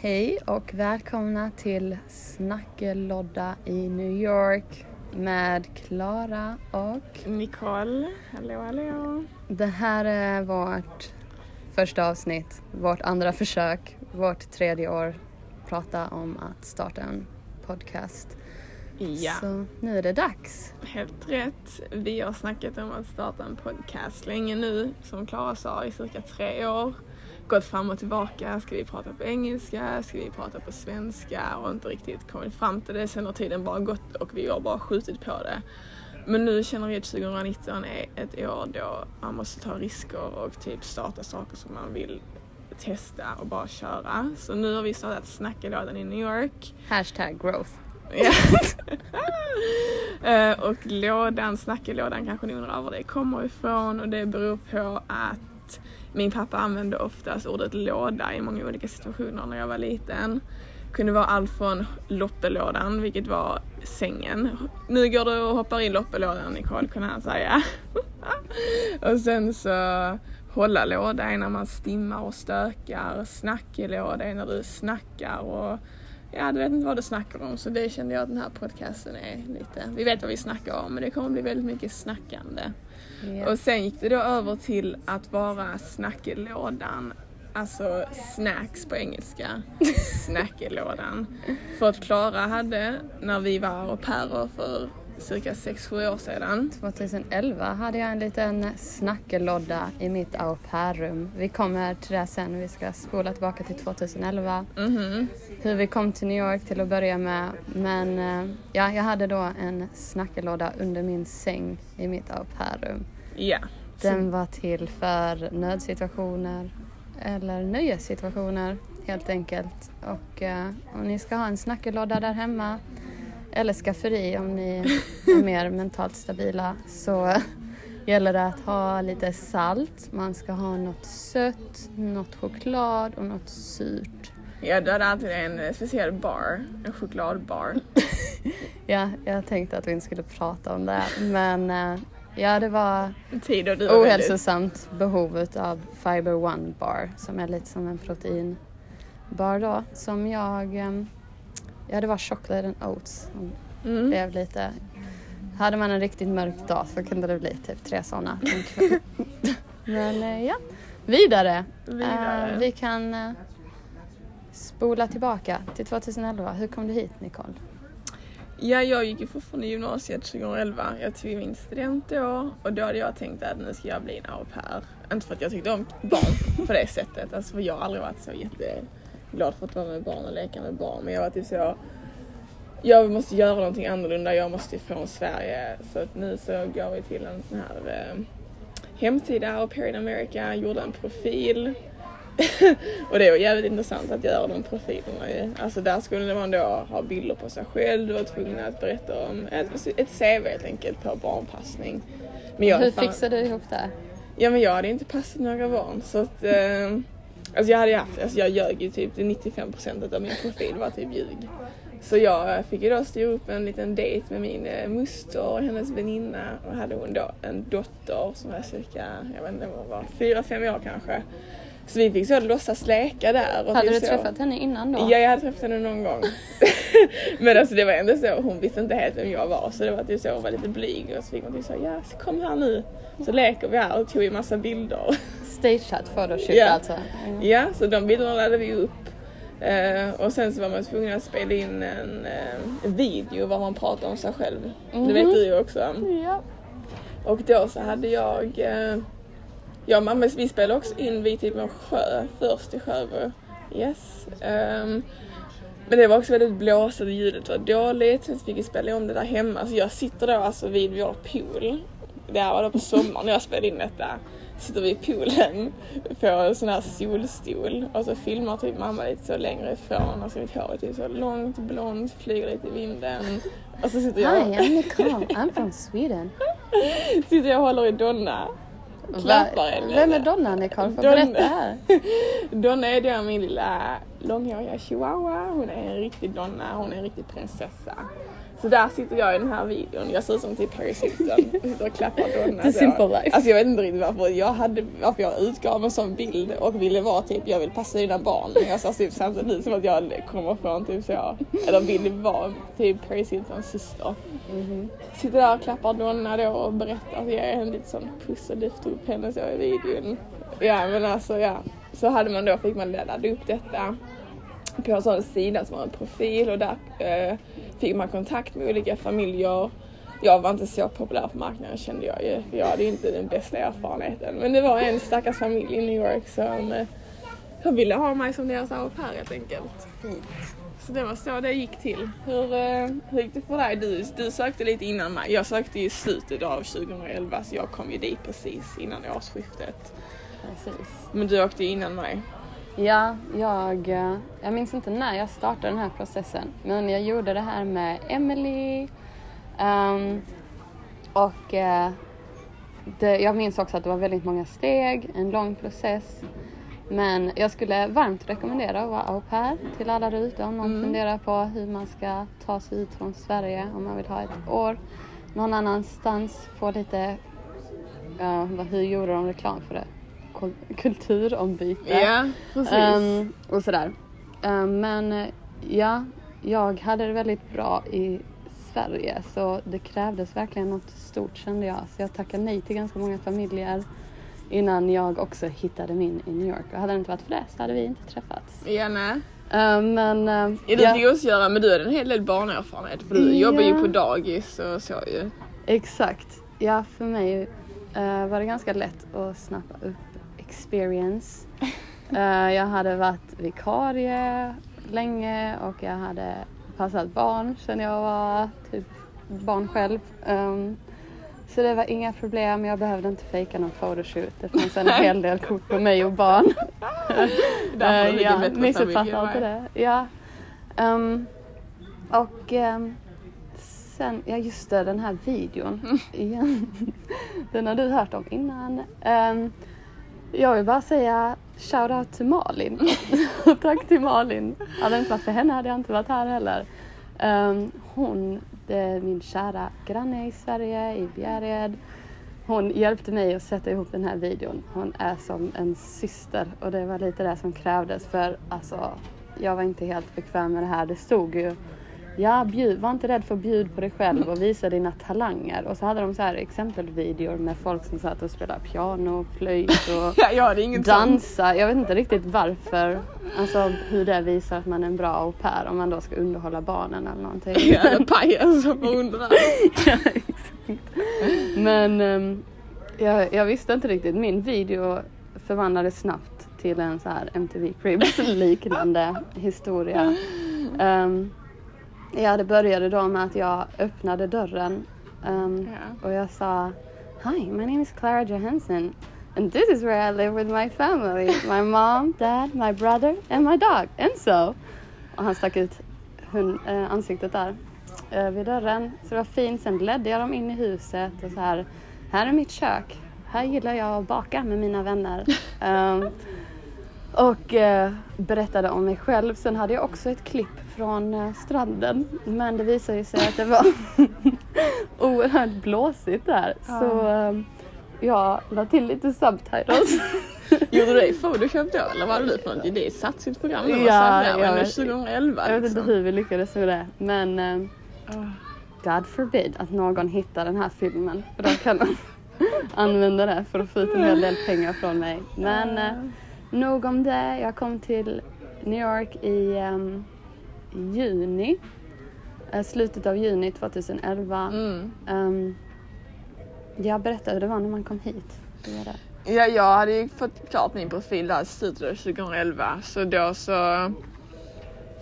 Hej och välkomna till Snackelodda i New York med Klara och Nicole, hallå hallå. det här är vårt första avsnitt, vårt andra försök, vårt tredje år prata om att starta en podcast. Ja, Så nu är det dags. helt rätt. Vi har snackat om att starta en podcast länge nu, som Klara sa, i cirka tre år. Gått fram och tillbaka, ska vi prata på engelska, ska vi prata på svenska och inte riktigt kommit fram till det. Sen har tiden bara gått och vi har bara skjutit på det. Men nu känner vi att 2019 är ett år då man måste ta risker och typ starta saker som man vill testa och bara köra. Så nu har vi startat Snackelådan i New York. Hashtag growth. Ja. Eh, och lådan, snackelådan kanske ni undrar var det kommer ifrån och det beror på att min pappa använde oftast ordet låda i många olika situationer när jag var liten. Det Kunde vara allt från loppelådan, vilket var sängen. Nu går du och hoppar i loppelådan Nicole, kunde han säga. och sen så hålla låda är när man stimmar och stökar. Snackelåda är när du snackar och Ja, du vet inte vad du snackar om så det kände jag att den här podcasten är lite, vi vet vad vi snackar om men det kommer bli väldigt mycket snackande. Ja. Och sen gick det då över till att vara snackelådan, alltså snacks på engelska, snackelådan. För att Klara hade, när vi var au pairer för cirka 6-7 år sedan, 2011 hade jag en liten snackelodda i mitt au pair-rum. Vi kommer till det sen, vi ska spola tillbaka till 2011. mhm, Hur vi kom till New York till att börja med. Men eh, ja, jag hade då en snackelåda under min säng i mitt au pair-rum. ja. Den var till för nödsituationer eller nöjessituationer helt enkelt. Och eh, om ni ska ha en snackelåda där hemma eller skafferi om ni är mer mentalt stabila så gäller det att ha lite salt. Man ska ha något sött, något choklad och något surt. Ja, du hade alltid en eh, speciell bar, en chokladbar. Ja, jag tänkte att vi inte skulle prata om det men eh, ja, det var ohälsosamt behov av Fiber One Bar som är lite som en proteinbar då som jag, ehm, ja det var chocolate and oats som Mm. blev lite, hade man en riktigt mörk dag så kunde det bli typ tre sådana. Men eh, ja, vidare. Vidare. Eh, vi kan eh, spola tillbaka till 2011. Hur kom du hit Nicole? Ja, jag gick ju fortfarande i gymnasiet 2011. Jag tog min student då och då hade jag tänkt att nu ska jag bli en au pair. Inte för att jag tyckte om barn på det sättet, alltså för jag har aldrig varit så jätteglad för att vara med barn och leka med barn. Men jag var typ så, jag måste göra någonting annorlunda, jag måste ifrån Sverige. Så att nu så går vi till en sån här eh, hemsida, pair in America, gjorde en profil. och det var jävligt intressant att göra de profilerna ju. Alltså där skulle man då ha bilder på sig själv, du var tvungen att berätta om ett, ett CV helt enkelt på barnpassning. Men jag Hur fan- fixade du ihop det? Ja men jag hade inte passat några barn så att eh, Alltså jag hade haft, alltså jag ljög ju typ 95% av min profil var typ ljug. Så jag fick ju då styra upp en liten dejt med min eh, moster och hennes väninna och hade hon då en dotter som var cirka, jag vet inte vad hon var, fyra, fem år kanske. Så vi fick så låtsas leka där. Och Hade du så. träffat henne innan då? Ja, jag hade träffat henne någon gång. Men alltså det var ändå så, hon visste inte helt vem jag var så det var typ så, hon var lite blyg och så fick hon typ så, ja så kom här nu. Så leker vi här och tog en massa bilder. Stageat photoshoot Ja. alltså? Mm. Ja, så de bilderna laddade vi upp. Eh, och sen så var man tvungen att spela in en eh, video var man pratar om sig själv. Det vet Mhm. du ju också. Ja. Och då så hade jag, eh, ja mamma, vi spelade också in vid typ en sjö först i Sjöbo. Yes. Ehm, men det var också väldigt blåsigt och ljudet var dåligt. Sen så fick vi spela om det där hemma. Så jag sitter då alltså vid vår pool. Det här var då på sommaren när jag spelade in detta. Sitter vi i poolen på en sån här solstol och så filmar typ mamma lite så längre ifrån och så mitt hår är typ så långt blont, flyger lite i vinden. Och så sitter jag, Hi, I'm Nicole. I'm from Sweden. sitter jag och håller i Donna. Klappar. Vem är Donna Donna. berätta här. Donna är då min lilla långhåriga chihuahua. Hon är en riktig donna, hon är en riktig prinsessa. Så där sitter jag i den här videon. Jag ser ut som typ Paris Hilton. Jag sitter och klappar Donna. The simple life. Alltså jag vet inte riktigt varför jag, hade, varför jag utgav en sån bild och ville vara typ, jag vill passa dina barn. Men jag sa typ samtidigt som att jag kommer från typ så, eller vill vara typ Paris Hiltons syster. Sitter där och klappar Donna då och berättar, ger henne lite sån puss och lyfter upp henne så i videon. Ja men alltså ja. Så hade man då, fick man ladda upp detta på en sån sida som har en profil och där eh, fick man kontakt med olika familjer. Jag var inte så populär på marknaden kände jag ju, för jag hade ju inte den bästa erfarenheten. Men det var en stackars familj i New York som, eh, ville ha mig som deras au pair helt enkelt. Fint. Så det var så det gick till. Hur, eh, hur gick det för dig? Du, du sökte lite innan mig. Jag sökte i slutet av 2011 så jag kom ju dit precis innan årsskiftet. Precis. Men du åkte ju innan mig. Ja, jag, eh, jag minns inte när jag startade den här processen, men jag gjorde det här med Emily. ehm, och eh, det, jag minns också att det var väldigt många steg, en lång process. Men jag skulle varmt rekommendera att vara au pair till alla där ute om någon Mm. funderar på hur man ska ta sig ut från Sverige om man vill ha ett år någon annanstans, få lite, vad- hur gjorde de reklam för det? Kul- Kulturombyte. Ja, precis. Ehm, och sådär. Ehm, men eh, ja, jag hade det väldigt bra i Sverige så det krävdes verkligen något stort kände jag. Så jag tackade nej till ganska många familjer innan jag också hittade min i New York. Och hade det inte varit för det så hade vi inte träffats. ja, nej. Ehm, men ehm, Ja, du ja, fick också göra, men du hade en hel del barnerfarenhet för du Ja. jobbar ju på dagis och så ju. exakt. Ja, för mig eh, var det ganska lätt att snappa upp experience. Eh, jag hade varit vikarie länge och jag hade passat barn sen jag var typ barn själv. Ehm, så det var inga problem, jag behövde inte fejka någon photoshoot. Det finns en hel del kort på mig och barn. Ligger ja, missuppfatta inte det. Ja. Ehm, och ehm, sen, ja just det, den här videon igen. Den har du hört om innan. Ehm, jag vill bara säga shout out till Malin. Tack till Malin. Hade det inte varit för henne hade jag inte varit här heller. Um, hon, det är min kära granne i Sverige, i Bjärred. Hon hjälpte mig att sätta ihop den här videon. Hon är som en syster och det var lite det som krävdes för alltså, jag var inte helt bekväm med det här. Det stod ju Ja, bjud, var inte rädd för att bjuda på dig själv och visa dina talanger. Och så hade de så här exempelvideor med folk som satt och spelade piano, flöjt och Ja, sånt. dansa. Jag vet inte riktigt varför, alltså hur det visar att man är en bra au pair om man då ska underhålla barnen eller någonting. Ja, eller pajas som undrar. Ja, exakt. Men ehm, jag, jag visste inte riktigt. Min video förvandlades snabbt till en så här MTV Cribs liknande historia. Um, ja, det började då med att jag öppnade dörren ehm, Ja. och jag sa Hi, my name is Clara Johansson and this is where I live with my family. My mom, dad, my brother and my dog, Enzo. Och han stack ut hund, eh, ansiktet där eh, vid dörren. Så det var fint. Sen ledde jag dem in i huset och så här. Här är mitt kök. Här gillar jag att baka med mina vänner. Ehm, och eh, berättade om mig själv. Sen hade jag också ett klipp från eh, stranden. Men det visade sig att det var oerhört blåsigt där. Så eh, jag la till lite subtitles. Gjorde du det i Photoshop då eller vad hade du för något? Det är satsigt program nu. Ja, Ja, jag men vet- 2011 jag vet inte liksom. hur vi lyckades med det. Men eh, God forbid att någon hittar den här filmen. För då kan de använda det för att få ut en hel del pengar från mig. Men eh, nog om det. Jag kom till New York i ehm, juni. Eh, slutet av juni 2011. Mm. Um, jag berättade hur det var när man kom hit. Ja, jag hade ju fått klart min profil där i slutet av 2011 så då så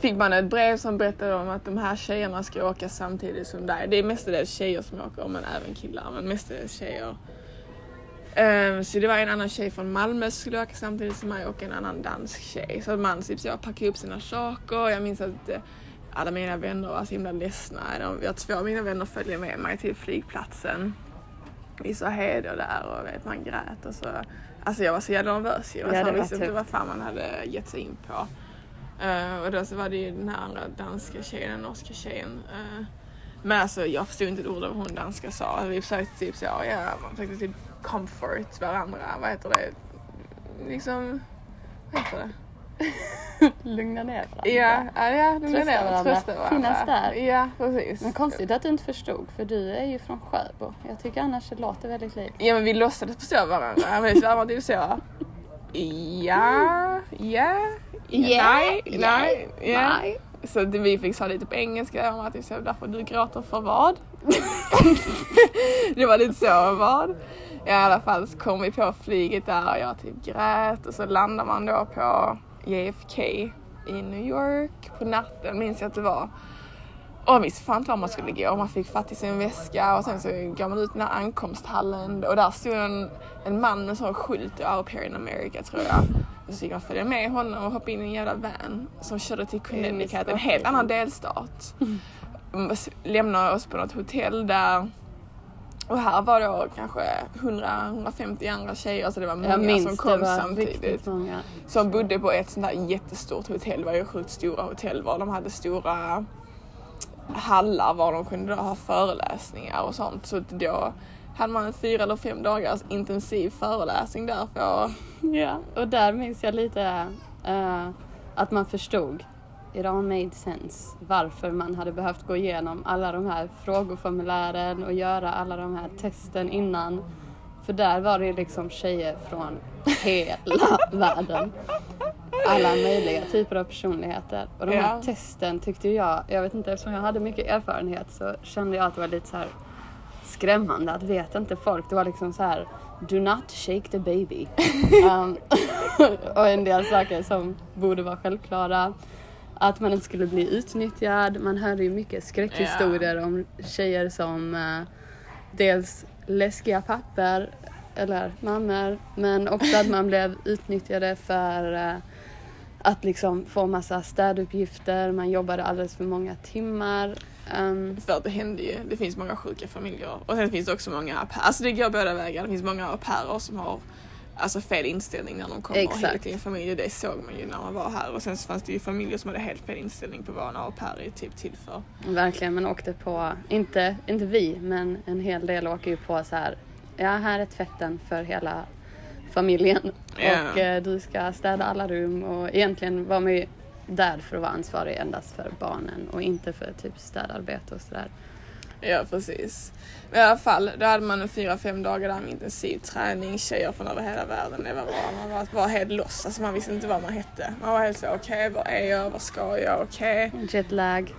fick man ett brev som berättade om att de här tjejerna ska åka samtidigt som dig. Det är mestadels tjejer som åker men även killar men mestadels tjejer. Ehm, så det var en annan tjej från Malmö som skulle åka samtidigt som mig och en annan dansk tjej. Så man typ så packade upp sina saker. Jag minns att eh, alla mina vänner var så himla ledsna. De, jag två av mina vänner följde med mig till flygplatsen. Vi sa hej då där och vet, man grät och så. Alltså jag var så jävla nervös ju. Ja, Alltså, man var visste inte vad fan man hade gett sig in på. Eh, och då så var det ju den här andra danska tjejen, den norska tjejen. eh, Men alltså jag förstod inte ett ord av vad hon danska sa. Vi försökte typ så, ja, man försökte typ comfort varandra. Vad heter det? Liksom, vad heter det? Lugna ner varandra. Ja, ja, ja lugna Trösta ner varandra. trösta varandra. Finnas där. Ja, precis. Men konstigt att du inte förstod för du är ju från Sjöbo. Jag tycker annars det låter väldigt likt. Ja men vi låtsades förstå varandra. Men det var typ så. Ja, ja, nej, nej, ja. nej. Så det, vi fick säga lite på engelska om att det är därför du gråter för vad? det var lite så, vad? I alla fall så kom vi på flyget där och jag typ grät och så landar man då på JFK i New York på natten minns jag att det var. Och jag visste fan inte var man skulle gå. Man fick fatt i sin väska och sen så går man ut i den här ankomsthallen och där stod en, en man med en sån skylt, au pair in America tror jag. Så man följa med honom och hoppa in i en jävla van som körde till Connecticut, en helt annan delstat. Lämnade oss på något hotell där. Och här var då kanske 100-150 andra tjejer, så det var Jag många minns som kom samtidigt många. som bodde på ett sånt där jättestort hotell. Det var ju sjukt stora hotell var. De hade stora hallar var de kunde ha föreläsningar och sånt. Så då hade man en fyra eller fem dagars intensiv föreläsning där för Ja, och där minns jag lite eh, att man förstod. It all made sense varför man hade behövt gå igenom alla de här frågeformulären och göra alla de här testen innan. För där var det liksom tjejer från hela världen. Alla möjliga typer av personligheter. Och de här Ja. testen tyckte jag, jag vet inte eftersom jag hade mycket erfarenhet så kände jag att det var lite så här skrämmande att vet inte folk. Det var liksom så här Do not shake the baby. um, och en del saker som borde vara självklara. Att man inte skulle bli utnyttjad. Man hörde ju mycket skräckhistorier om tjejer som eh, dels läskiga papper eller mammor men också att man blev utnyttjade för eh, att liksom få massa städuppgifter. Man jobbade alldeles för många timmar. Um, För att det hände ju, det finns många sjuka familjer och sen finns det också många au alltså det går båda vägar. Det finns många au pairer som har alltså fel inställning när de kommer Exakt. hit till en familj det såg man ju när man var här och sen så fanns det ju familjer som hade helt fel inställning på vad en au pair är typ till för. Verkligen, man åkte på, inte, inte vi, men en hel del åker ju på så här, ja här är tvätten för hela familjen Ja. och eh, du ska städa alla rum och egentligen var man ju där för att vara ansvarig endast för barnen och inte för typ städarbete och sådär. Ja precis. Men i alla fall, då hade man en fyra, fem dagar där med intensiv träning, tjejer från över hela världen. Det var bra. Man var, var helt loss, alltså man visste inte vad man hette. Man var helt så, okej, vad är jag, vad ska jag, okej. Jetlag.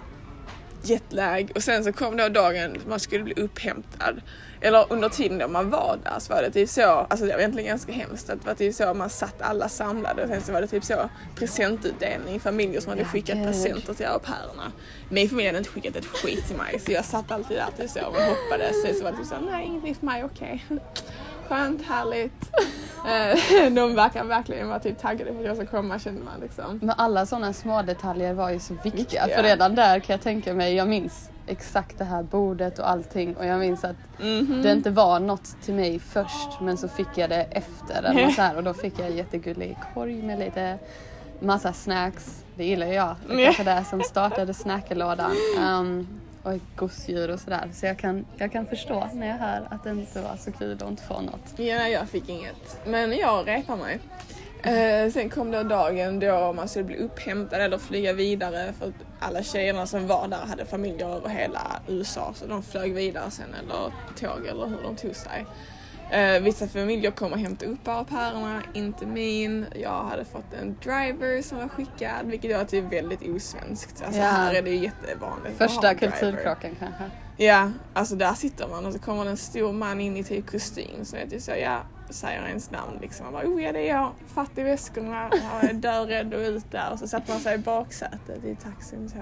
Jetlag och sen så kom då dagen man skulle bli upphämtad. Eller under tiden då man var där så var det typ så, alltså det var egentligen ganska hemskt, att det var typ så man satt alla samlade och sen så var det typ så presentutdelning, familjer som hade skickat presenter till au pairerna. Min familj hade inte skickat ett skit till mig så jag satt alltid där typ så och hoppades. Sen så var det typ så, nej ingenting för mig, okej. Skönt, härligt. Eh, De verkar verkligen vara typ taggade på att jag ska komma kände man liksom. Men alla sådana små detaljer var ju så viktiga. Viktiga. För redan där kan jag tänka mig, jag minns exakt det här bordet och allting och jag minns att Mhm. det inte var något till mig först men så fick jag det efter eller så här, och då fick jag en jättegullig korg med lite massa snacks. Det gillar jag. Det kanske det som startade snackelådan. Um, och gosedjur och sådär. Så jag kan, jag kan förstå när jag hör att det inte var så kul att inte få något. Ja, jag fick inget. Men jag repar mig. Eh, sen kom då dagen då man skulle bli upphämtad eller flyga vidare för att alla tjejerna som var där hade familjer över hela USA så de flög vidare sen eller tåg eller hur de tog sig. Eh, vissa familjer kom och hämtade upp pairerna, inte min. Jag hade fått en driver som var skickad vilket var typ väldigt osvenskt. Alltså Ja. här är det jättevanligt. att Första kulturkrocken kanske. Ja, alltså där sitter man och så kommer det en stor man in i typ kostym så vet jag så, ja, säger ens namn liksom. Man bara, oh ja det är jag, fatt i väskorna, jag är dörädd och ut där. Och så satte man sig i baksätet i taxin så.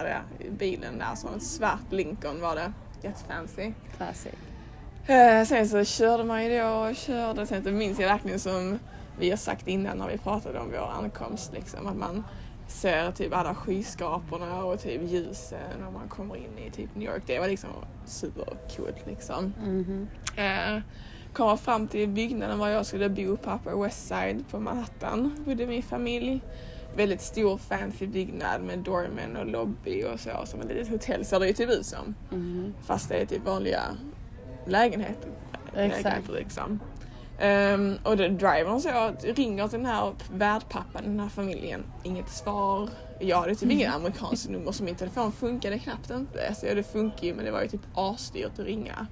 Eller ja, i bilen där, så en svart Lincoln var det. Jättefancy. Classic. Eh, sen så körde man ju då och körde. Sen så minns jag verkligen som vi har sagt innan när vi pratade om vår ankomst liksom. Att man ser typ alla skyskraporna och typ ljusen när man kommer in i typ New York. Det var liksom supercoolt liksom. Mhm. Eh, komma fram till byggnaden var jag skulle bo på Upper West Side på Manhattan. Bodde min familj. Väldigt stor fancy byggnad med dormen och lobby och så som ett litet hotell ser det ju typ ut som. Mm. Fast det är typ vanliga lägenheter. Exakt. lägenheter liksom. Ehm, och det, drivern så ringer till den här värdpappan, den här familjen. Inget svar. Jag hade typ inget amerikanskt nummer så min telefon funkade knappt inte. Ja, det funkar ju men det var ju typ asdyrt att ringa.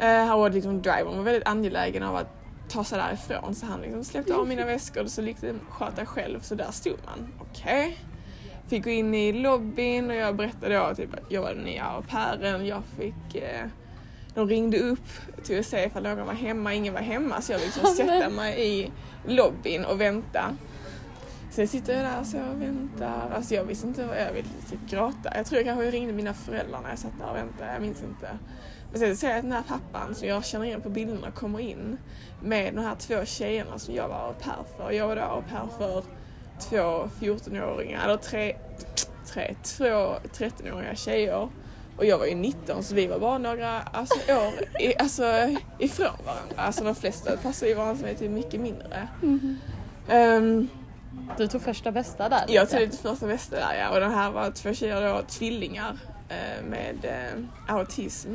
Uh, här var liksom drivern var väldigt angelägen av att ta sig därifrån så han liksom släppte av mina väskor och så liksom sköta själv så där stod man. Okej. Fick gå in i lobbyn och jag berättade då typ att jag var den nya au pairen. Jag fick eh, de ringde upp till att se ifall någon var hemma, ingen var hemma så jag liksom sätta mig i lobbyn och vänta. Sen sitter jag där så och väntar. Alltså jag visste inte vad jag ville typ gråta. Jag tror jag kanske ringde mina föräldrar när jag satt där och väntade, jag minns inte. Men sen ser jag att den här pappan som jag känner igen på bilderna kommer in med de här två tjejerna som jag var au pair för. Jag var då au pair för två 14-åringar, eller tre, tre, två 13-åriga tjejer. Och jag var ju 19 så vi var bara några alltså, år i, alltså, ifrån varandra. Alltså de flesta passar ju varandra som är typ mycket mindre. Ehm, Du tog första bästa där. jag lite. tog lite första bästa där ja. Och den här var två tjejer då, tvillingar eh, med eh, autism.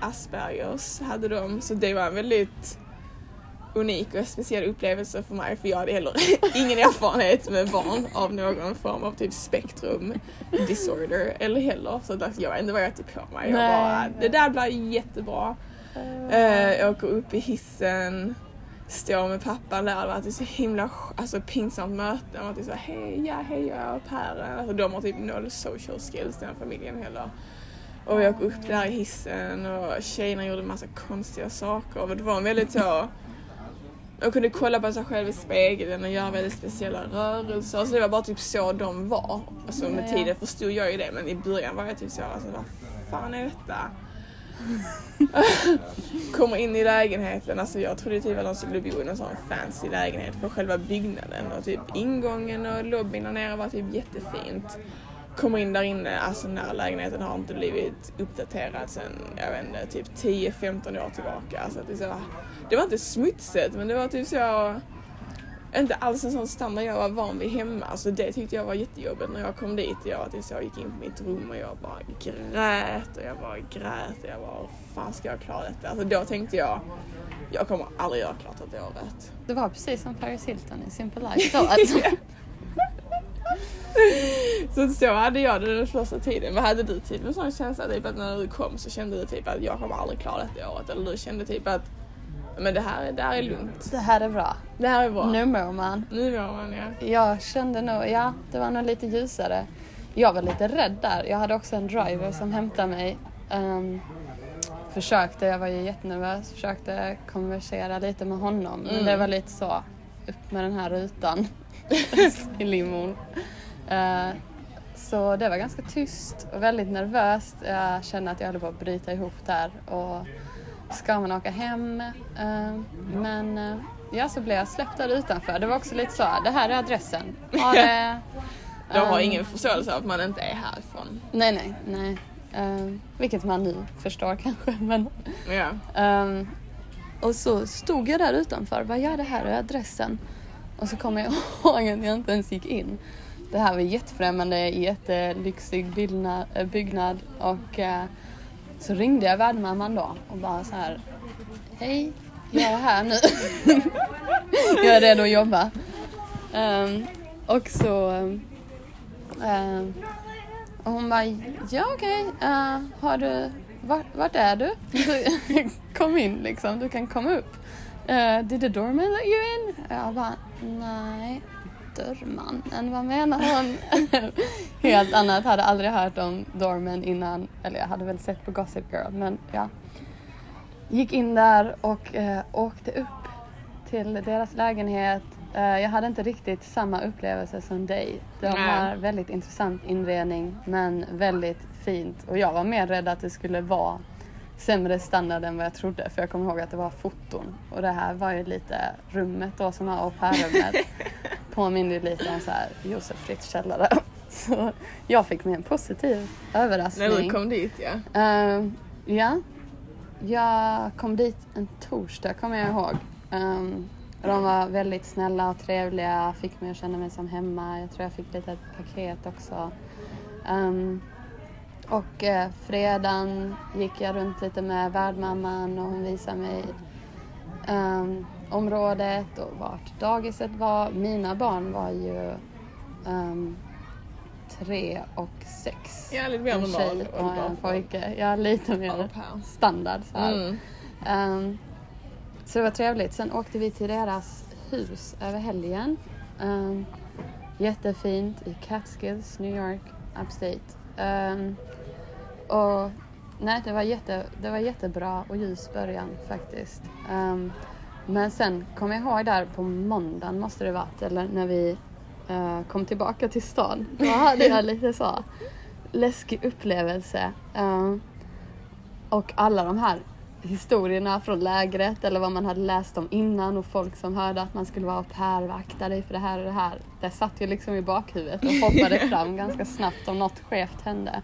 Aspergers hade de. Så det var en väldigt unik och speciell upplevelse för mig för jag hade heller ingen erfarenhet med barn av någon form av typ spektrum disorder eller heller. Så att jag vet inte vad jag tog på mig. Jag bara, det där blir jättebra. Eh, jag åker upp i hissen, står med pappan där. Det var alltid så himla alltså, pinsamt möte. Man alltid så hej, ja hej jag är pairen. Alltså, de har typ noll social skills den familjen heller. Och jag åker upp där i hissen och tjejerna gjorde massa konstiga saker. Och det var en väldigt så jag kunde kolla på sig själv i spegeln och göra väldigt speciella rörelser. Så det var bara typ så de var. Alltså med Ja, tiden förstod jag ju det men i början var jag typ så, alltså vad fan är detta? Kommer in i lägenheten, alltså jag trodde typ att de skulle bo i någon sån fancy lägenhet för själva byggnaden och typ ingången och lobbyn där nere var typ jättefint. Kommer in där inne, alltså den här lägenheten har inte blivit uppdaterad sen, jag vet inte, typ 10-15 år tillbaka. Alltså det, är så, det var inte smutsigt men det var typ så inte alls en sån standard jag var van vid hemma. Alltså det tyckte jag var jättejobbigt när jag kom dit. Jag, att jag gick in på mitt rum och jag bara grät och jag bara grät och jag bara, hur fan ska jag klara detta? Alltså då tänkte jag, jag kommer aldrig göra klart detta året. Det var precis som Paris Hilton i Simple Life då alltså. Så så hade jag det den första tiden. Men hade du typ en sån känsla typ att när du kom så kände du typ att jag kommer aldrig klara detta året? Eller du kände typ att men det här, det här är lugnt. Det här är bra. Det här är bra. Nu mår man. Nu var man ja. Jag kände nog, ja det var nog lite ljusare. Jag var lite rädd där. Jag hade också en driver som hämtade mig. Ehm, försökte, jag var ju jättenervös, försökte konversera lite med honom. Men Mm. det var lite så, upp med den här rutan i limon. Eh, så det var ganska tyst och väldigt nervöst. Jag kände att jag höll på att bryta ihop där. Och ska man åka hem? Eh, men eh, ja, så blev jag släppt där utanför. Det var också lite så, det här är adressen. Ha det, De har ingen förståelse av att man inte är härifrån. Nej, nej, nej. Eh, vilket man nu förstår kanske. Men, Ja. Ehm, och så stod jag där utanför och bara, ja det här är adressen. Och så kom jag ihåg att jag inte ens gick in. Det här var jättefrämmande, jättelyxig byggnad, eh, byggnad och eh, så ringde jag värdmamman då och bara så här, hej, jag är här nu. jag är redo att jobba. Um, och så Um, och hon bara, ja okej, eh, har du, vart, vart är du? Kom in liksom, du kan komma upp. Uh, did the doorman let you in? Jag bara, nej, dörrmannen, vad menar hon? Helt annat, hade aldrig hört om doorman innan, eller jag hade väl sett på Gossip Girl, men ja. Gick in där och eh, åkte upp till deras lägenhet. Eh, jag hade inte riktigt samma upplevelse som dig. De har väldigt intressant inredning men väldigt fint. Och jag var mer rädd att det skulle vara sämre standard än vad jag trodde. För jag kommer ihåg att det var foton. Och det här var ju lite rummet då som var au pair-rummet. Påminner lite om så här Josef Fritz källare. Så jag fick mig en positiv överraskning. När du kom dit ja. Ehm, ja. jag kom dit en torsdag kommer jag ihåg. Um, de var väldigt snälla och trevliga, fick mig att känna mig som hemma. Jag tror jag fick lite ett paket också. Um, och eh, fredagen gick jag runt lite med värdmamman och hon visade mig um, området och vart dagiset var. Mina barn var ju um, tre och sex. Ja, lite mer en tjej och ålder. en pojke. Ja, lite mer standard så. Mm. Ehm, så det var trevligt. Sen åkte vi till deras hus över helgen. Um, jättefint i Catskills, New York, Upstate. Ehm, och nej, det var, jätte, det var jättebra och ljus början faktiskt. Ehm, men sen kommer jag ihåg där på måndagen måste det varit, eller när vi eh, kom tillbaka till stan. Då hade jag lite så läskig upplevelse. Ehm, och alla de här historierna från lägret eller vad man hade läst om innan och folk som hörde att man skulle vara au pair, vakta dig för det här och det här. Det satt ju liksom i bakhuvudet och hoppade fram ganska snabbt om något skevt hände.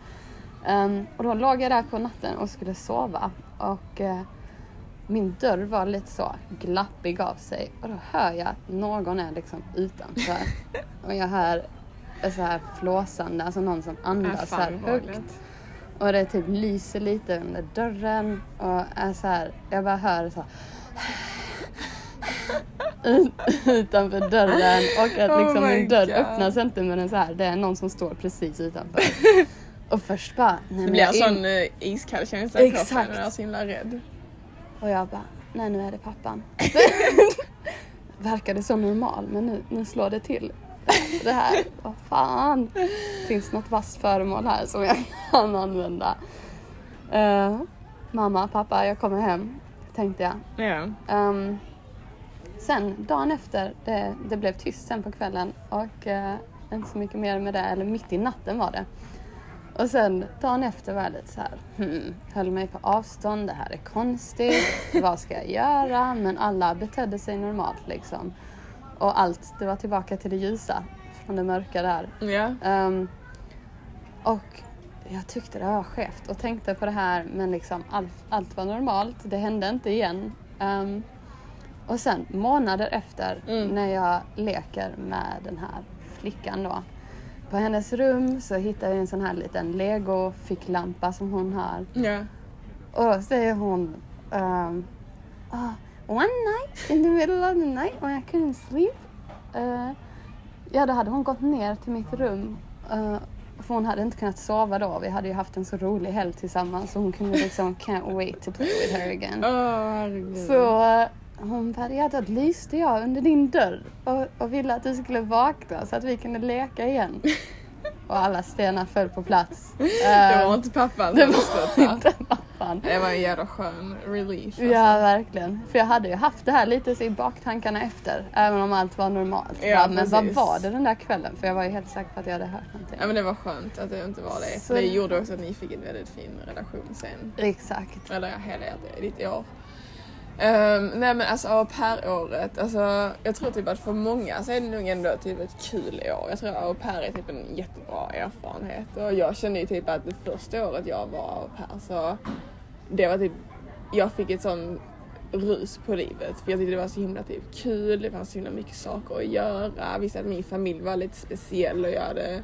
Ehm, och då låg jag där på natten och skulle sova och eh, min dörr var lite så glappig av sig och då hör jag att någon är liksom utanför. och jag hör så här flåsande, alltså någon som andas så här högt. Och det typ lyser lite under dörren och är så här, jag bara hör så ut- utanför dörren och att Oh liksom my min dörr God. öppnas inte men så här, det är någon som står precis utanför. och först bara, nej Det blir en in- sån uh, iskall känsla i kroppen när jag är så himla rädd. Och jag bara, nej nu är det pappan. Verkade så normal men nu, nu slår det till. Det här, vad fan. Finns något vasst föremål här som jag kan använda. Eh, mamma, pappa, jag kommer hem. Tänkte jag. Ja. Ehm, sen dagen efter, det, det blev tyst sen på kvällen och eh, inte så mycket mer med det, eller mitt i natten var det. Och sen dagen efter var jag lite så här, hmm, höll mig på avstånd, det här är konstigt, vad ska jag göra? Men alla betedde sig normalt liksom. Och allt, det var tillbaka till det ljusa från det mörka där. Ja. Ehm, och jag tyckte det var skevt och tänkte på det här men liksom allt, allt var normalt. Det hände inte igen. Ehm, och sen månader efter Mm. när jag leker med den här flickan då. På hennes rum så hittar jag en sån här liten lego-ficklampa som hon har. Ja. Och säger hon um, ah, One night in the middle of the night when I couldn't sleep. Uh, ja, då hade hon gått ner till mitt rum. Uh, för hon hade inte kunnat sova då. Vi hade ju haft en så rolig helg tillsammans så hon kunde liksom can't wait to play with her again. Herregud. Så eh, hon ja då lyste jag under din dörr och, och ville att du skulle vakna så att vi kunde leka igen. och alla stenar föll på plats. Det var Eh, inte pappan det var inte pappan. Det var en jävla skön relief. Alltså. Ja, verkligen. För jag hade ju haft det här lite i baktankarna efter, även om allt var normalt. Ja, Bara, men vad var det den där kvällen? För jag var ju helt säker på att jag hade hört någonting. Ja men det var skönt att det inte var det. Så- Det gjorde också att ni fick en väldigt fin relation sen. Exakt. Eller ja, hela ert- år. Um, nej men alltså au pair-året, alltså jag tror typ att för många så är det nog ändå typ ett kul år. Jag tror au pair är typ en jättebra erfarenhet och jag kände ju typ att det första året jag var au pair så det var typ, jag fick ett sånt rus på livet för jag tyckte det var så himla typ kul, det fanns så himla mycket saker att göra. Visste att min familj var lite speciell och jag hade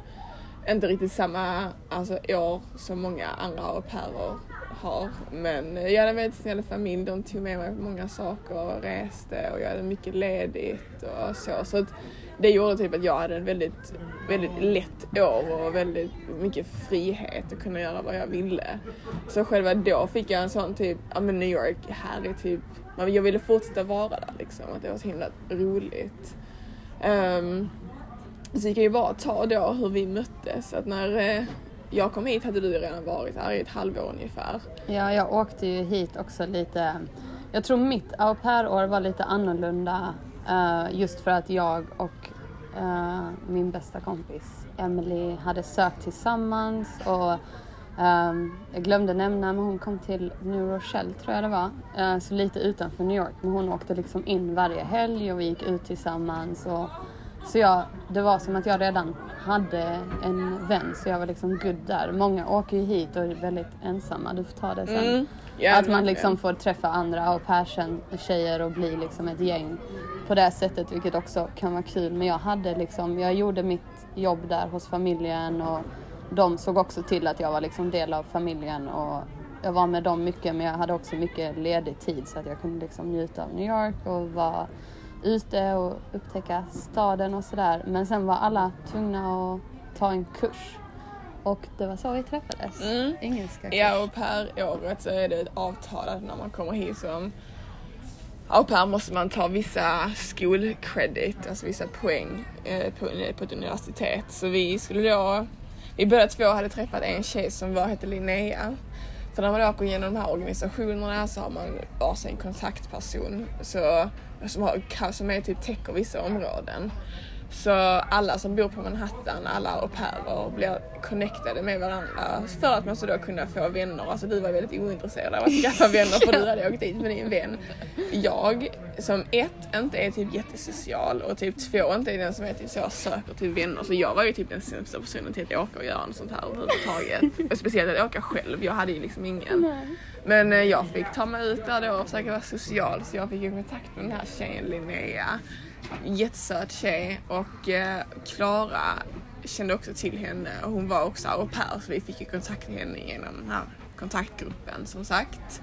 inte riktigt samma alltså, år som många andra au pairer har. Men jag hade en väldigt snäll familj, de tog med mig på många saker och reste och jag hade mycket ledigt och så. Så att det gjorde typ att jag hade en väldigt, väldigt lätt år och väldigt mycket frihet att kunna göra vad jag ville. Så själva då fick jag en sån typ, ja men New York, här är typ, jag ville fortsätta vara där liksom, att det var så himla roligt. Um, så vi kan ju bara ta då hur vi möttes. Att när eh, jag kom hit hade du redan varit här i ett halvår ungefär. Ja, jag åkte ju hit också lite. Jag tror mitt au pair-år var lite annorlunda uh, just för att jag och uh, min bästa kompis Emily hade sökt tillsammans och ehm, jag glömde nämna men hon kom till New Rochelle tror jag det var. uh, så lite utanför New York men hon åkte liksom in varje helg och vi gick ut tillsammans. Och, så jag, det var som att jag redan hade en vän så jag var liksom good där. Många åker ju hit och är väldigt ensamma, du får ta det sen. Mm. Ja, att man liksom får träffa andra au pairsen, tjejer och bli liksom ett gäng på det sättet vilket också kan vara kul. Men jag hade liksom, jag gjorde mitt jobb där hos familjen och de såg också till att jag var liksom del av familjen och jag var med dem mycket men jag hade också mycket ledig tid så att jag kunde liksom njuta av New York och vara ute och upptäcka staden och sådär. Men sen var alla tvungna att ta en kurs. Och det var så vi träffades. Mm. Engelska kurs. Ja och per året så är det ett avtal att när man kommer hit som au pair måste man ta vissa skolcredit, alltså vissa poäng eh, på, på ett universitet. Så vi skulle då, vi båda två hade träffat en tjej som var, hette Linnea. För när man åker igenom de här organisationerna så har man varsin kontaktperson så, som, har, som är typ täcker vissa områden. Så alla som bor på Manhattan, alla au pairer blir connectade med varandra för att man så då kunna få vänner. Alltså du var väldigt ointresserad av att skaffa vänner för du hade åkt dit med din vän. Jag som ett inte är typ jättesocial och typ två inte är den som är typ så söker till vänner. Så jag var ju typ den sämsta personen till att åka och göra något sånt här överhuvudtaget. Och speciellt att åka själv, jag hade ju liksom ingen. Men eh, jag fick ta mig ut där då och försöka vara social så jag fick ju kontakt med den här tjejen Linnea. Jättesöt tjej och eh, Klara kände också till henne och hon var också au pair så vi fick ju kontakt med henne genom den här kontaktgruppen som sagt.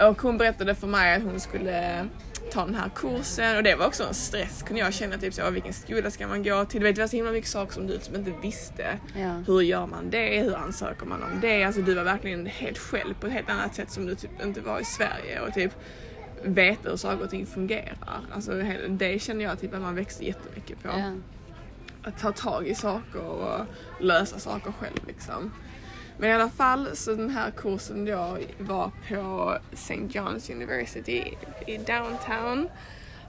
Och hon berättade för mig att hon skulle ta den här kursen och det var också en stress kunde jag känna typ så, vilken skola ska man gå till? Du vet det var så himla mycket saker som du som inte visste. Ja. Hur gör man det? Hur ansöker man om det? Alltså du var verkligen helt själv på ett helt annat sätt som du typ inte var i Sverige och typ veta hur saker och ting fungerar. Alltså det känner jag typ att man växte jättemycket på. Ja. Att ta tag i saker och lösa saker själv liksom. Men i alla fall så den här kursen då var på St. John's University i downtown.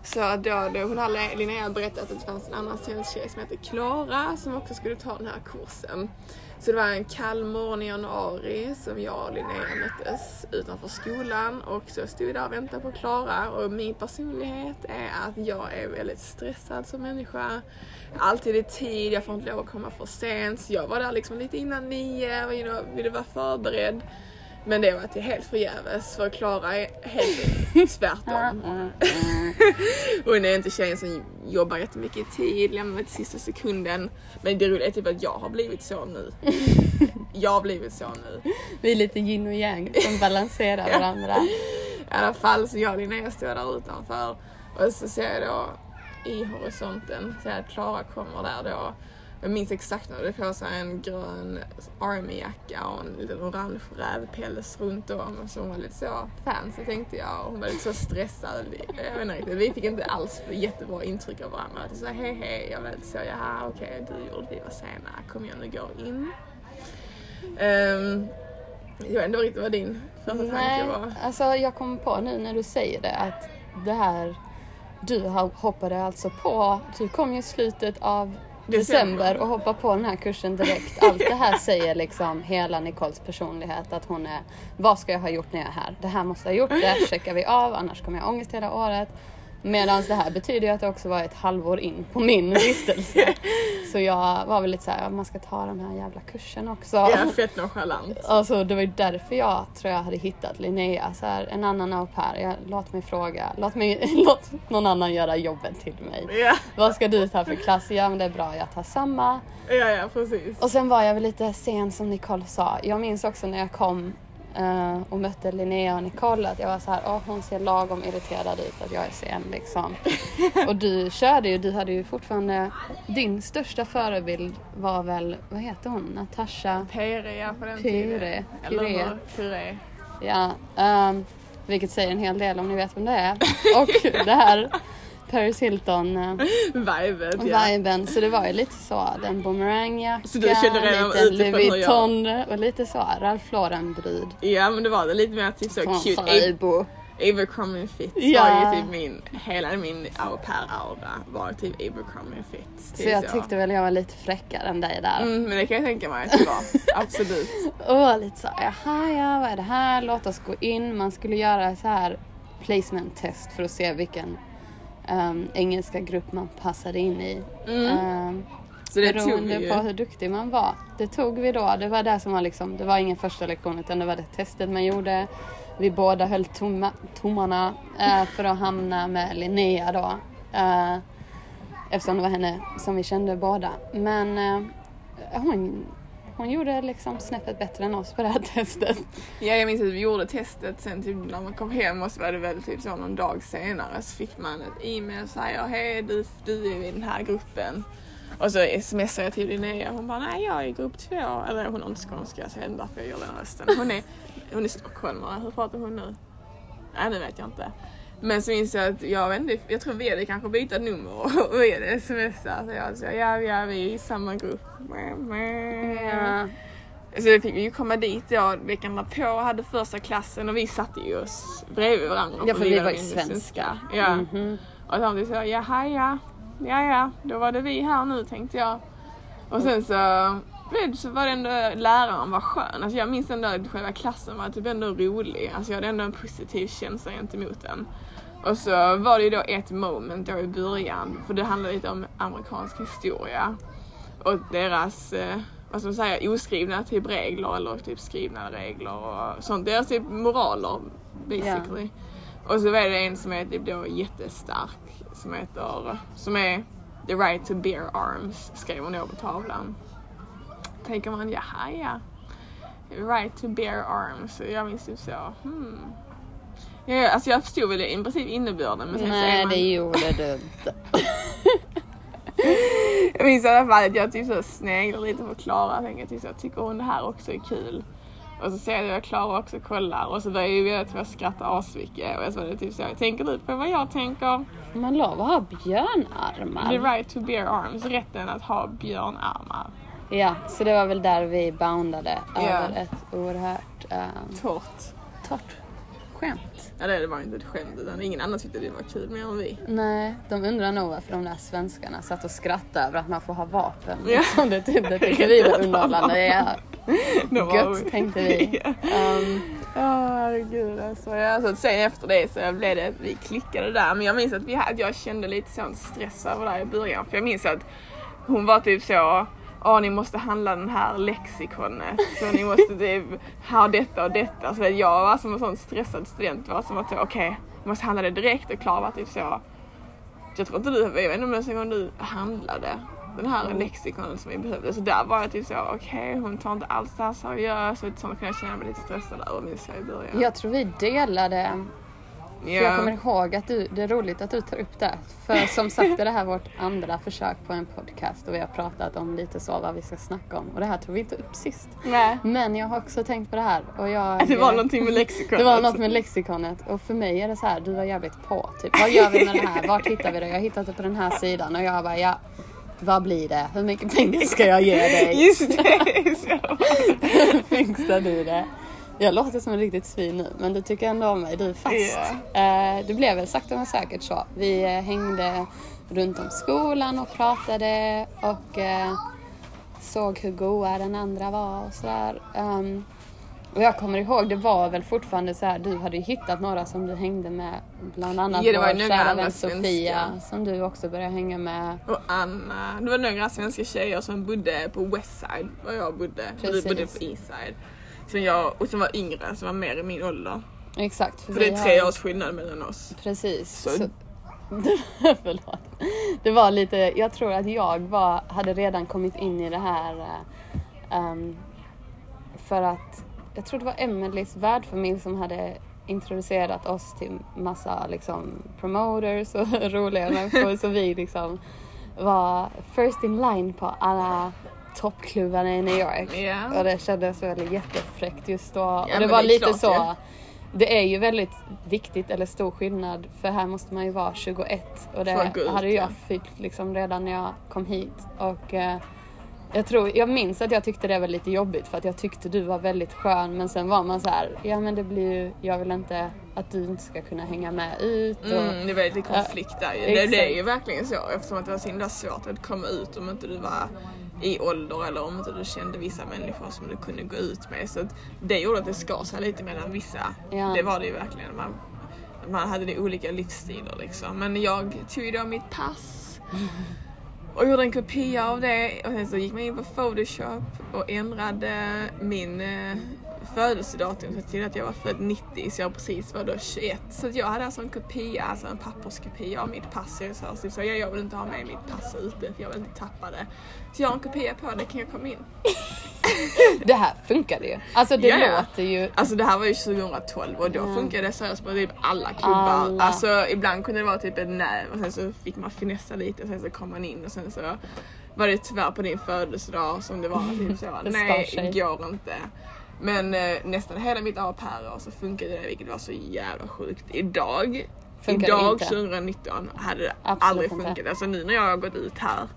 Så då, då hon hade Linnea berättat att det fanns en annan svensk tjej som heter Klara som också skulle ta den här kursen. Så det var en kall morgon i januari som jag och Linnea möttes utanför skolan och så stod vi där och väntade på Klara och min personlighet är att jag är väldigt stressad som människa. Alltid i tid, jag får inte lov att komma för sent. Så jag var där liksom lite innan nio och you know, ville vara förberedd. Men det var till helt förgäves för Klara är helt tvärtom. Hon är inte tjejen som jobbar jättemycket i tid, lämnar till sista sekunden. Men det roliga är typ att jag har blivit så nu. Jag har blivit så nu. Vi är lite yin och yang som balanserar varandra. I alla fall så jag och Linnea står där utanför och så ser jag då i horisonten, så att Klara kommer där då. Jag minns exakt när hade på sig en grön armyjacka och en liten orange rävpäls runt om. Och så hon var lite så fancy tänkte jag och hon var lite så stressad. Jag vet inte riktigt, vi fick inte alls jättebra intryck av varandra. Jag sa hej hej, jag var lite så jaha okej du gjorde vi var sena, kom igen nu gå in. Um, jag vet inte riktigt vad din första tanke var. alltså jag kom på nu när du säger det att det här, du hoppade alltså på, du kom ju i slutet av December. och hoppade på den här kursen direkt. Allt det här säger liksom hela Nicoles personlighet att hon är, vad ska jag ha gjort när jag är här? Det här måste jag ha gjort, det checkar vi av annars kommer jag ha ångest hela året. Medan det här betyder ju att det också var ett halvår in på min vistelse. Så jag var väl lite såhär, man ska ta den här jävla kursen också. Ja, fett nonchalant. Alltså det var ju därför jag tror jag hade hittat Linnea, så här, en annan au pair. Jag, låt mig fråga, låt, mig, låt någon annan göra jobbet till mig. Ja, Vad ska du ta för klass? Ja men det är bra, jag tar samma. ja, ja precis. Och sen var jag väl lite sen som Nicole sa. Jag minns också när jag kom eh, och mötte Linnea och Nicole att jag var så här, åh hon ser lagom irriterad ut att jag är sen liksom. och du körde ju, du hade ju fortfarande, din största förebild var väl, vad heter hon, Natasha? Pere ja, på den Pyré. tiden. Eller? Pyré. Ja, ehm, vilket säger en hel del om ni vet vem det är. Och det här Paris Hilton Vibet ja. viben. Så det var ju lite så, den boomerangjacka, Så lite Louis Vuitton och lite så Ralph Lauren bryd. Ja men det var det lite mer typ så Från cute. Saibo. Abercrombie Fitz Ja. var ju typ min, hela min au pair-aura var typ Abercrombie. Så typ jag tyckte väl jag var lite fräckare än dig där. Mm, men det kan jag tänka mig att det var. Absolut. Och lite så, jaha ja, vad är det här? Låt oss gå in. Man skulle göra så här placement test för att se vilken ehm, engelska grupp man passade in i. Mm. Ehm, Så det tog beroende vi ju. på hur duktig man var. Det tog vi då. Det var det som var liksom, det var ingen första lektion utan det var det testet man gjorde. vi båda höll tomma, tommarna eh, för att hamna med Linnea då. Eh, eftersom det var henne som vi kände båda. Men eh, hon, hon gjorde liksom snäppet bättre än oss på det här testet. Ja, jag minns att vi gjorde testet sen typ när man kom hem och så var det väl typ så någon dag senare så fick man ett e-mail och säger hej du, du är i den här gruppen. Och så smsar jag till Linnea och hon bara nej jag är i grupp två. Eller hon har inte skånska så det inte därför jag gör den rösten. Hon är, hon är stockholmare, hur pratar hon nu? Nej nu vet jag inte. Men så minns jag att jag inte, jag tror vi hade kanske bytt nummer och hade smsat. Så jag sa ja, ja vi är i samma grupp. Ja. Så det fick vi ju komma dit då veckan därpå och hade första klassen och vi satte ju oss bredvid varandra. Ja, för vi var ju svenska. Ja. Mhm. Och samtidigt så, jaha ja, ja ja, då var det vi här nu tänkte jag. Och sen så, så var det ändå, läraren var skön. Alltså jag minns ändå att själva klassen var typ ändå rolig. Alltså jag hade ändå en positiv känsla gentemot den. Och så var det ju då ett moment då i början, för det handlade lite om amerikansk historia. Och deras, eh, vad ska man säga, oskrivna typ regler eller typ skrivna regler och sånt. Deras typ moraler basically. Och så var det en som är typ då jättestark som heter, som är The right to bear arms skrev hon då på tavlan. Tänker man jaha ja. Right to bear arms. Jag minns typ så, hmm. Ja, alltså jag förstod väl i princip innebörden men sen Nej man... det gjorde du inte. Jag minns i alla fall att jag typ så sneglar lite på Klara och tänker typ så, tycker hon det här också är kul? Och så ser jag att Klara också kollar och så börjar jag att jag skrattar asmycket och jag sa det typ så, tänker du på vad jag tänker? Man lov att ha The björnarmar. right to bear arms, rätten att ha björnarmar. Ja, så det var väl där vi boundade Ja. över ett oerhört um, Torrt. torrt skämt. Ja det var inte ett skämt utan ingen annan tyckte det var kul mer än vi. Nej, de undrar nog varför de där svenskarna satt och skrattade över att man får ha vapen. Ja. Liksom, det, det tycker vi var underhållande. Ja. Gött vi- tänkte vi. Ja. Um, herregud alltså. Ja, så sen efter det så blev det, vi klickade där. Men jag minns att, vi, att jag kände lite sån stress över det i början. För jag minns att hon var typ så, ja ni måste handla den här lexikonet. Så ni måste typ ha detta och detta. Så jag var som en sån stressad student var som att okej, jag måste handla det direkt och Klara typ så. Jag tror inte du, jag vet inte om en gång du handlade den här lexikonet som vi behövde. Så där var jag typ så, okej hon tar inte alls det här seriöst. Och sånt kan jag känna mig lite stressad över minns jag i början. jag tror vi delade För jag kommer ihåg att du, det är roligt att du tar upp det. För som sagt är det här vårt andra försök på en podcast och vi har pratat om lite så vad vi ska snacka om. Och det här tog vi inte upp sist. Nej. Men jag har också tänkt på det här och jag... Det var någonting med lexikonet. Det var något med lexikonet och för mig är det så här, du var jävligt på. Typ, vad gör vi med det här? Vart hittar vi det? Jag har hittat det på den här sidan och jag bara, ja, vad blir det? Hur mycket pengar ska jag ge dig? Just det! Fixar du det? Jag låter som en riktigt svin nu, men du tycker ändå om mig. Du är fast. Eh, det blev väl sakta men säkert så. Vi eh, hängde runt om skolan och pratade och eh, såg hur goa den andra var och sådär. Um, och jag kommer ihåg, det var väl fortfarande så här, du hade ju hittat några som du hängde med. Bland annat Ja, vår kära vän. Sofia som du också började hänga med. Och Anna. Det var några svenska tjejer som bodde på Westside, var jag bodde. Och du Precis. bodde på Eastside. Som jag, och som var yngre, som var mer i min ålder. Exakt. För det är tre har- års skillnad mellan oss. Precis. Så- Så... Förlåt. Det var lite, jag tror att jag var, hade redan kommit in i det här ehm, för att jag tror det var Emelies värdfamilj som hade introducerat oss till massa liksom promoters och roliga människor så vi liksom var first in line på alla toppklubbarna i New York. Ja. Och det kändes väl jättefräckt just då. och det var det lite klart så. ju. Det är ju väldigt viktigt eller stor skillnad för här måste man ju vara 21 och det ut, hade jag ja. fyllt liksom redan när jag kom hit. Och eh, jag tror, jag minns att jag tyckte det var lite jobbigt för att jag tyckte du var väldigt skön men sen var man så här, ja men det blir ju, jag vill inte att du inte ska kunna hänga med ut. Och, Mm, det var lite konflikt där ju. det, det är ju verkligen så eftersom att det var så himla svårt att komma ut om inte du var i ålder eller om inte du kände vissa människor som du kunde gå ut med. Så det gjorde att det skar sig lite mellan vissa. Ja. Det var det ju verkligen. Man, man hade det olika livsstilar liksom. Men jag tog ju då mitt pass och gjorde en kopia av det och sen så gick man in på Photoshop och ändrade min eh, födelsedatum så till att jag var född 90 så jag precis var då 21. Så jag hade alltså en kopia, alltså en papperskopia av mitt pass. Jag sa typ så jag, jag vill inte ha med mitt pass ute för jag vill inte tappa det. Så jag har en kopia på det, kan jag komma in? Det här funkade ju. Alltså det Ja, ja. låter ju... Alltså det här var ju 2012 och då Ja. funkade det seriöst på typ alla klubbar. Alla. Alltså ibland kunde det vara typ ett näv och sen så fick man finessa lite och sen så kom man in och sen så var det tyvärr på din födelsedag som det var typ så. Det Nej, sig. går inte. Men eh, nästan hela mitt au pair-år så funkade det vilket var så jävla sjukt. Idag, Funkar idag inte? 2019 hade det Absolut aldrig inte. funkat. Alltså nu när jag har gått ut här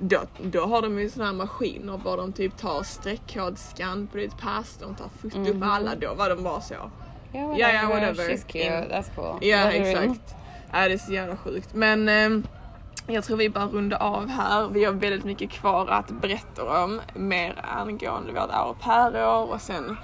då, då har de ju såna här maskiner var de typ tar streckkodsscan på ditt pass, de tar foto Mhm. på alla. Då var de bara så. Ja, Ja, ja, whatever. She's cute, In- that's cool. Ja doing? exakt. Ja, det är så jävla sjukt. Men ehm, jag tror vi bara rundar av här. Vi har väldigt mycket kvar att berätta om. Mer angående vårt au pair-år och sen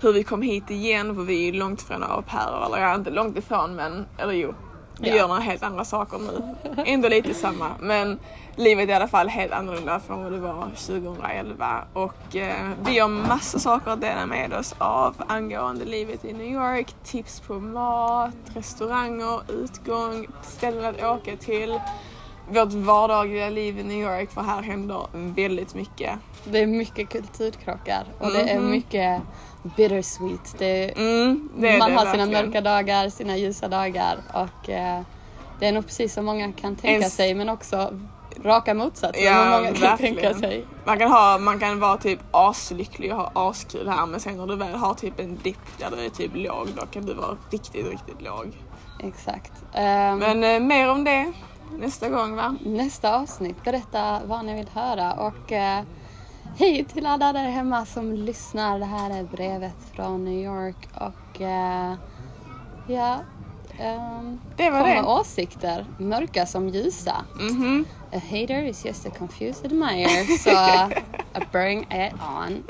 hur vi kom hit igen. För vi är långt ifrån au pair Eller ja, inte långt ifrån men, eller jo. Vi Ja. gör några helt andra saker nu. Ändå lite samma. Men livet är i alla fall helt annorlunda från vad det var 2011. Och eh, vi har massa saker att dela med oss av angående livet i New York. Tips på mat, restauranger, utgång, ställen att åka till. Vårt vardagliga liv i New York för här händer väldigt mycket. Det är mycket kulturkrockar och det är Mhm. mycket bittersweet. Det Mm, det man det har sina verkligen. mörka dagar, sina ljusa dagar och eh, det är nog precis som många kan tänka Ens- sig men också raka motsatsen Ja, många kan verkligen. tänka sig. Man kan, ha, man kan vara typ aslycklig och ha askul här men sen när du väl har typ en dipp där du är typ låg då kan du vara riktigt, riktigt låg. Exakt. Ehm, Men eh, mer om det nästa gång va? Nästa avsnitt, berätta vad ni vill höra och eh, hej till alla där hemma som lyssnar. Det här är brevet från New York och eh, ja, um, Det var det. åsikter, mörka som ljusa. Mhm. A hater is just a confused admirer, så uh, bring it on.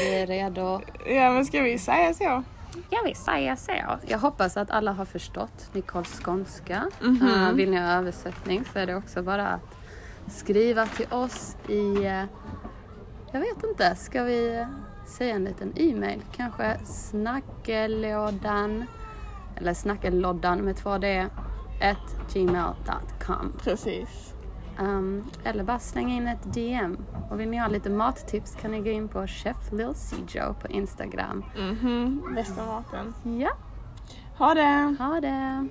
Vi är redo. Ja men ska vi säga så? Jag vill säga så. Jag hoppas att alla har förstått Nicoles skånska. Mhm. Eh, vill ni ha översättning så är det också bara att skriva till oss i, eh, jag vet inte, ska vi säga en liten e-mail? Kanske snackelådan, eller snackeloddan med två d, gmail.com. Precis. Um, eller bara slänga in ett DM. Och vill ni ha lite mattips kan ni gå in på Chef Lil Joe på Instagram. Mhm. Bästa maten. Ja, Ha det! ha det!